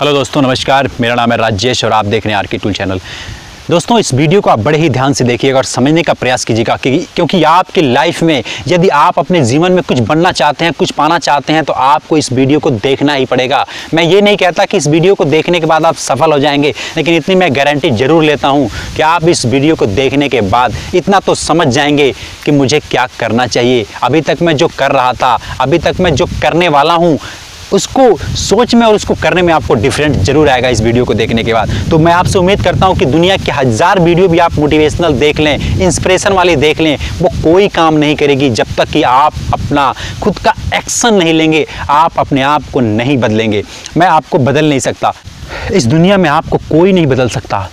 Hello दोस्तों, नमस्कार। मेरा नाम है राजेश और आप देख रहे हैं आर टूल चैनल। दोस्तों, इस वीडियो को आप बड़े ही ध्यान से देखिएगा और समझने का प्रयास कीजिएगा कि क्योंकि आपकी लाइफ में यदि आप अपने जीवन में कुछ बनना चाहते हैं, कुछ पाना चाहते हैं तो आपको इस वीडियो को देखना ही पड़ेगा। मैं ये नहीं कहता कि इस वीडियो को देखने के बाद आप सफल हो जाएँगे, लेकिन इतनी मैं गारंटी ज़रूर लेता हूँ कि आप इस वीडियो को देखने के बाद इतना तो समझ जाएँगे कि मुझे क्या करना चाहिए। अभी तक मैं जो कर रहा था, अभी तक मैं जो करने वाला हूँ उसको सोच में और उसको करने में आपको डिफरेंट ज़रूर आएगा इस वीडियो को देखने के बाद। तो मैं आपसे उम्मीद करता हूँ कि दुनिया के हज़ार वीडियो भी आप मोटिवेशनल देख लें इंस्परेशन वाली देख लें, वो कोई काम नहीं करेगी जब तक कि आप अपना खुद का एक्शन नहीं लेंगे, आप अपने आप को नहीं बदलेंगे। मैं आपको बदल नहीं सकता। इस दुनिया में आपको कोई नहीं बदल सकता।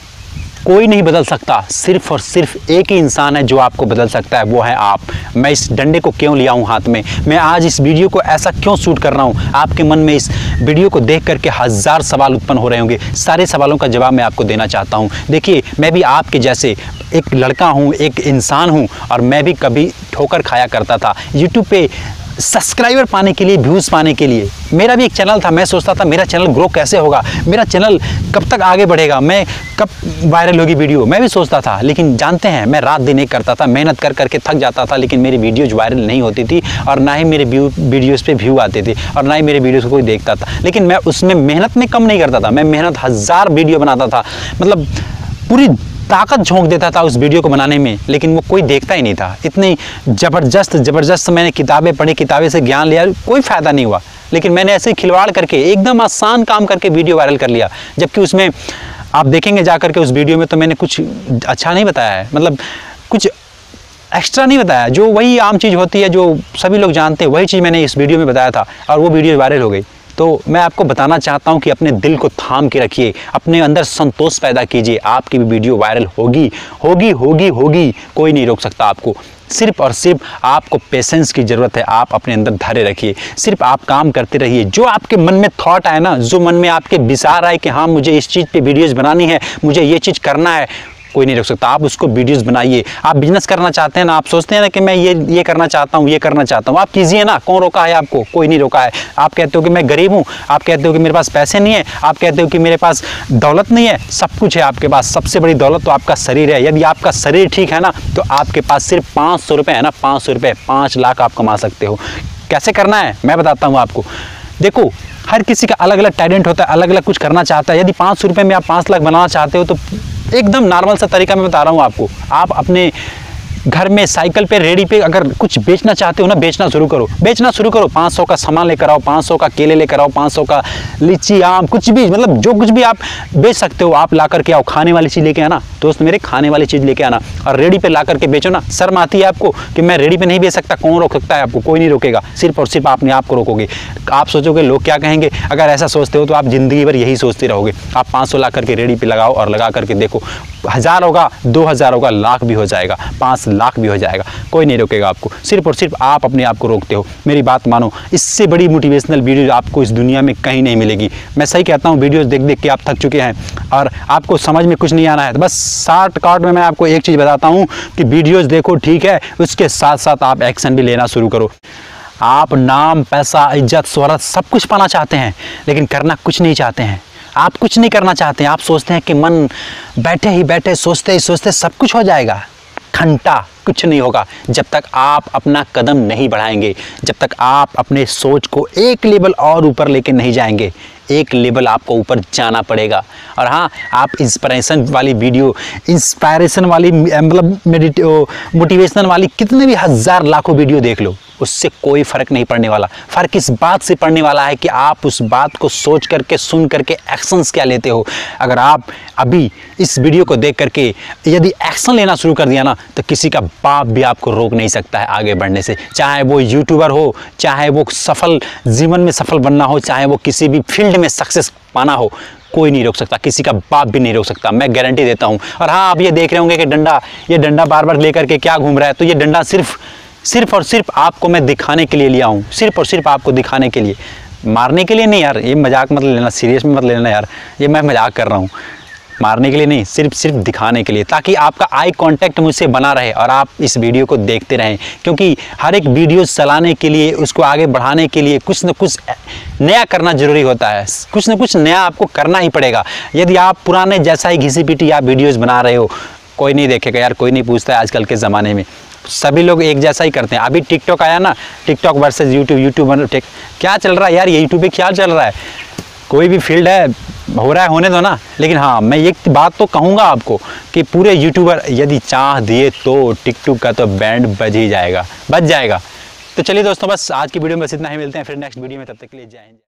कोई नहीं बदल सकता। सिर्फ़ और सिर्फ़ एक ही इंसान है जो आपको बदल सकता है, वो है आप। मैं इस डंडे को क्यों लिया हूँ हाथ में? मैं आज इस वीडियो को ऐसा क्यों शूट कर रहा हूँ? आपके मन में इस वीडियो को देख करके हज़ार सवाल उत्पन्न हो रहे होंगे। सारे सवालों का जवाब मैं आपको देना चाहता हूँ। देखिए, मैं भी आपके जैसे एक लड़का हूँ, एक इंसान हूँ, और मैं भी कभी ठोकर खाया करता था। यूट्यूब पे सब्सक्राइबर पाने के लिए, व्यूज़ पाने के लिए। मेरा भी एक चैनल था, मैं सोचता था मेरा चैनल ग्रो कैसे होगा, मेरा चैनल कब तक आगे बढ़ेगा, मैं कब वायरल होगी वीडियो, मैं भी सोचता था, लेकिन जानते हैं, मैं रात दिन एक करता था, मेहनत कर करके थक जाता था, लेकिन मेरी वीडियोज़ वायरल नहीं होती थी, और ना ही मेरे वीडियोज़ पर व्यू आते थे, और ना ही मेरे वीडियोज़ को कोई देखता था। लेकिन मैं उसमें मेहनत में कम नहीं करता था, मैं मेहनत हज़ार वीडियो बनाता था। मतलब पूरी ताकत झोंक देता था उस वीडियो को बनाने में, लेकिन वो कोई देखता ही नहीं था। इतनी ज़बरदस्त ज़बरदस्त मैंने किताबें पढ़ी, किताबें से ज्ञान लिया, कोई फ़ायदा नहीं हुआ। लेकिन मैंने ऐसे ही खिलवाड़ करके, एकदम आसान काम करके वीडियो वायरल कर लिया, जबकि उसमें आप देखेंगे जा करके उस वीडियो में तो मैंने कुछ अच्छा नहीं बताया है मतलब कुछ एक्स्ट्रा नहीं बताया जो वही आम चीज़ होती है, जो सभी लोग जानते हैं, वही चीज़ मैंने इस वीडियो में बताया था, और वो वीडियो वायरल हो गई। तो मैं आपको बताना चाहता हूँ कि अपने दिल को थाम के रखिए, अपने अंदर संतोष पैदा कीजिए, आपकी भी वीडियो वायरल होगी होगी होगी होगी, कोई नहीं रोक सकता आपको। सिर्फ़ और सिर्फ़ आपको पेशेंस की ज़रूरत है, आप अपने अंदर धैर्य रखिए। सिर्फ़ आप काम करते रहिए। जो आपके मन में थॉट आए ना, जो मन में आपके विचार आए कि हाँ मुझे इस चीज़ पे वीडियोज़ बनानी है, मुझे ये चीज़ करना है कोई नहीं रोक सकता। आप उसको वीडियोस बनाइए। आप बिज़नेस करना चाहते हैं ना, आप सोचते हैं ना कि मैं ये ये करना चाहता हूँ, ये करना चाहता हूँ। आप कीजिए ना, कौन रोका है आपको? कोई नहीं रोका है। आप कहते हो कि मैं गरीब हूँ, आप कहते हो कि मेरे पास पैसे नहीं है, आप कहते हो कि मेरे पास दौलत नहीं है, सब कुछ है आपके पास। सबसे बड़ी दौलत तो आपका शरीर है। यदि आपका शरीर ठीक है ना तो आपके पास सिर्फ़ पाँच सौ रुपये है ना, पाँच सौ रुपये पाँच लाख आप कमा सकते हो। कैसे करना है? मैं बताता हूँ आपको। देखो, हर किसी का अलग अलग टैलेंट होता है अलग अलग कुछ करना चाहता है। यदि पाँच सौ रुपये में आप पाँच लाख बनाना चाहते हो तो एकदम नॉर्मल सा तरीका मैं बता रहा हूँ आपको। आप अपने घर में साइकिल पे रेडी पे अगर कुछ बेचना चाहते हो ना, बेचना शुरू करो। बेचना शुरू करो। 500 का सामान लेकर आओ 500 का केले लेकर आओ 500 का लीची, आम, कुछ भी मतलब जो कुछ भी आप बेच सकते हो, आप ला करके आओ, खाने वाली चीज़ लेके आना। दोस्त मेरे, खाने वाली चीज़ लेके आना। और रेडी पे ला करके बेचो ना। शर्म आती है आपको कि मैं रेडी पे नहीं बेच सकता। कौन रोक सकता है आपको? कोई नहीं रोकेगा। सिर्फ़ और सिर्फ़ अपने आप को रोकोगे। आप सोचोगे, लोग क्या कहेंगे? अगर ऐसा सोचते हो तो आप ज़िंदगी भर यही सोचते रहोगे। आप पाँच ला करके रेडी पे लगाओ और लगा करके देखो। हज़ार होगा, दो हज़ार होगा, लाख भी हो जाएगा। पाँच लाख भी हो जाएगा। कोई नहीं रोकेगा आपको। सिर्फ़ और सिर्फ़ आप अपने आप को रोकते हो। मेरी बात मानो, इससे बड़ी मोटिवेशनल वीडियो आपको इस दुनिया में कहीं नहीं मिलेगी। मैं सही कहता हूँ वीडियोज़ देख देख के आप थक चुके हैं और आपको समझ में कुछ नहीं आना है। तो बस शार्ट काट में मैं आपको एक चीज़ बताता हूँ कि वीडियोज़ देखो, ठीक है? उसके साथ साथ आप एक्शन भी लेना शुरू करो। आप नाम, पैसा, इज़्ज़त, शोहरत सब कुछ पाना चाहते हैं, लेकिन करना कुछ नहीं चाहते हैं। आप कुछ नहीं करना चाहते हैं। आप सोचते हैं कि मन बैठे ही बैठे, सोचते ही सोचते सब कुछ हो जाएगा। घंटा कुछ नहीं होगा। जब तक आप अपना कदम नहीं बढ़ाएँगे, जब तक आप अपने सोच को एक लेवल और ऊपर लेके नहीं जाएँगे एक लेवल आपको ऊपर जाना पड़ेगा। और हाँ आप इंस्पिरेशन वाली वीडियो इंस्पायरेशन वाली मतलब मेडिटे मोटिवेशनल वाली कितने भी हज़ार लाखों वीडियो देख लो, उससे कोई फ़र्क नहीं पड़ने वाला। फ़र्क इस बात से पड़ने वाला है कि आप उस बात को सोच करके, सुन करके एक्शंस क्या लेते हो। अगर आप अभी इस वीडियो को देख करके यदि एक्शन लेना शुरू कर दिया ना तो किसी का बाप भी आपको रोक नहीं सकता है आगे बढ़ने से। चाहे वो यूट्यूबर हो, चाहे वो सफल, जीवन में सफल बनना हो, चाहे वो किसी भी फ़ील्ड में सक्सेस पाना हो, कोई नहीं रोक सकता, किसी का बाप भी नहीं रोक सकता, मैं गारंटी देता हूँ। और हाँ आप ये देख रहे होंगे कि डंडा, ये डंडा बार बार लेकर के क्या घूम रहा है? तो ये डंडा सिर्फ़ सिर्फ़ और सिर्फ़ आपको मैं दिखाने के लिए लिया हूँ, सिर्फ़ और सिर्फ़ आपको दिखाने के लिए। मारने के लिए नहीं यार, ये मज़ाक मत लेना सीरियस में मत लेना यार, ये मैं मज़ाक कर रहा हूँ। मारने के लिए नहीं, सिर्फ़ सिर्फ़ दिखाने के लिए, ताकि आपका आई कांटेक्ट मुझसे बना रहे और आप इस वीडियो को देखते रहें। क्योंकि हर एक वीडियो चलाने के लिए, उसको आगे बढ़ाने के लिए कुछ न कुछ नया करना ज़रूरी होता है। कुछ न कुछ नया आपको करना ही पड़ेगा। यदि आप पुराने जैसा ही घिसी पिटी आप वीडियोज़ बना रहे हो, कोई नहीं देखेगा यार, कोई नहीं पूछता है आजकल के ज़माने में। सभी लोग एक जैसा ही करते हैं। अभी टिकटॉक आया ना टिकटॉक वर्सेज यूट्यूब यूट्यूब क्या चल रहा है यार? ये यूट्यूब पे क्या चल रहा है? कोई भी फ़ील्ड है हो रहा है, होने दो ना। लेकिन हाँ मैं एक बात तो कहूँगा आपको कि पूरे यूट्यूबर यदि चाह दिए तो टिकटॉक का तो बैंड बज ही जाएगा, बज जाएगा। तो चलिए दोस्तों, बस आज की वीडियो में बस इतना ही, मिलते हैं फिर नेक्स्ट वीडियो में, तब तक के लिए जाएँगे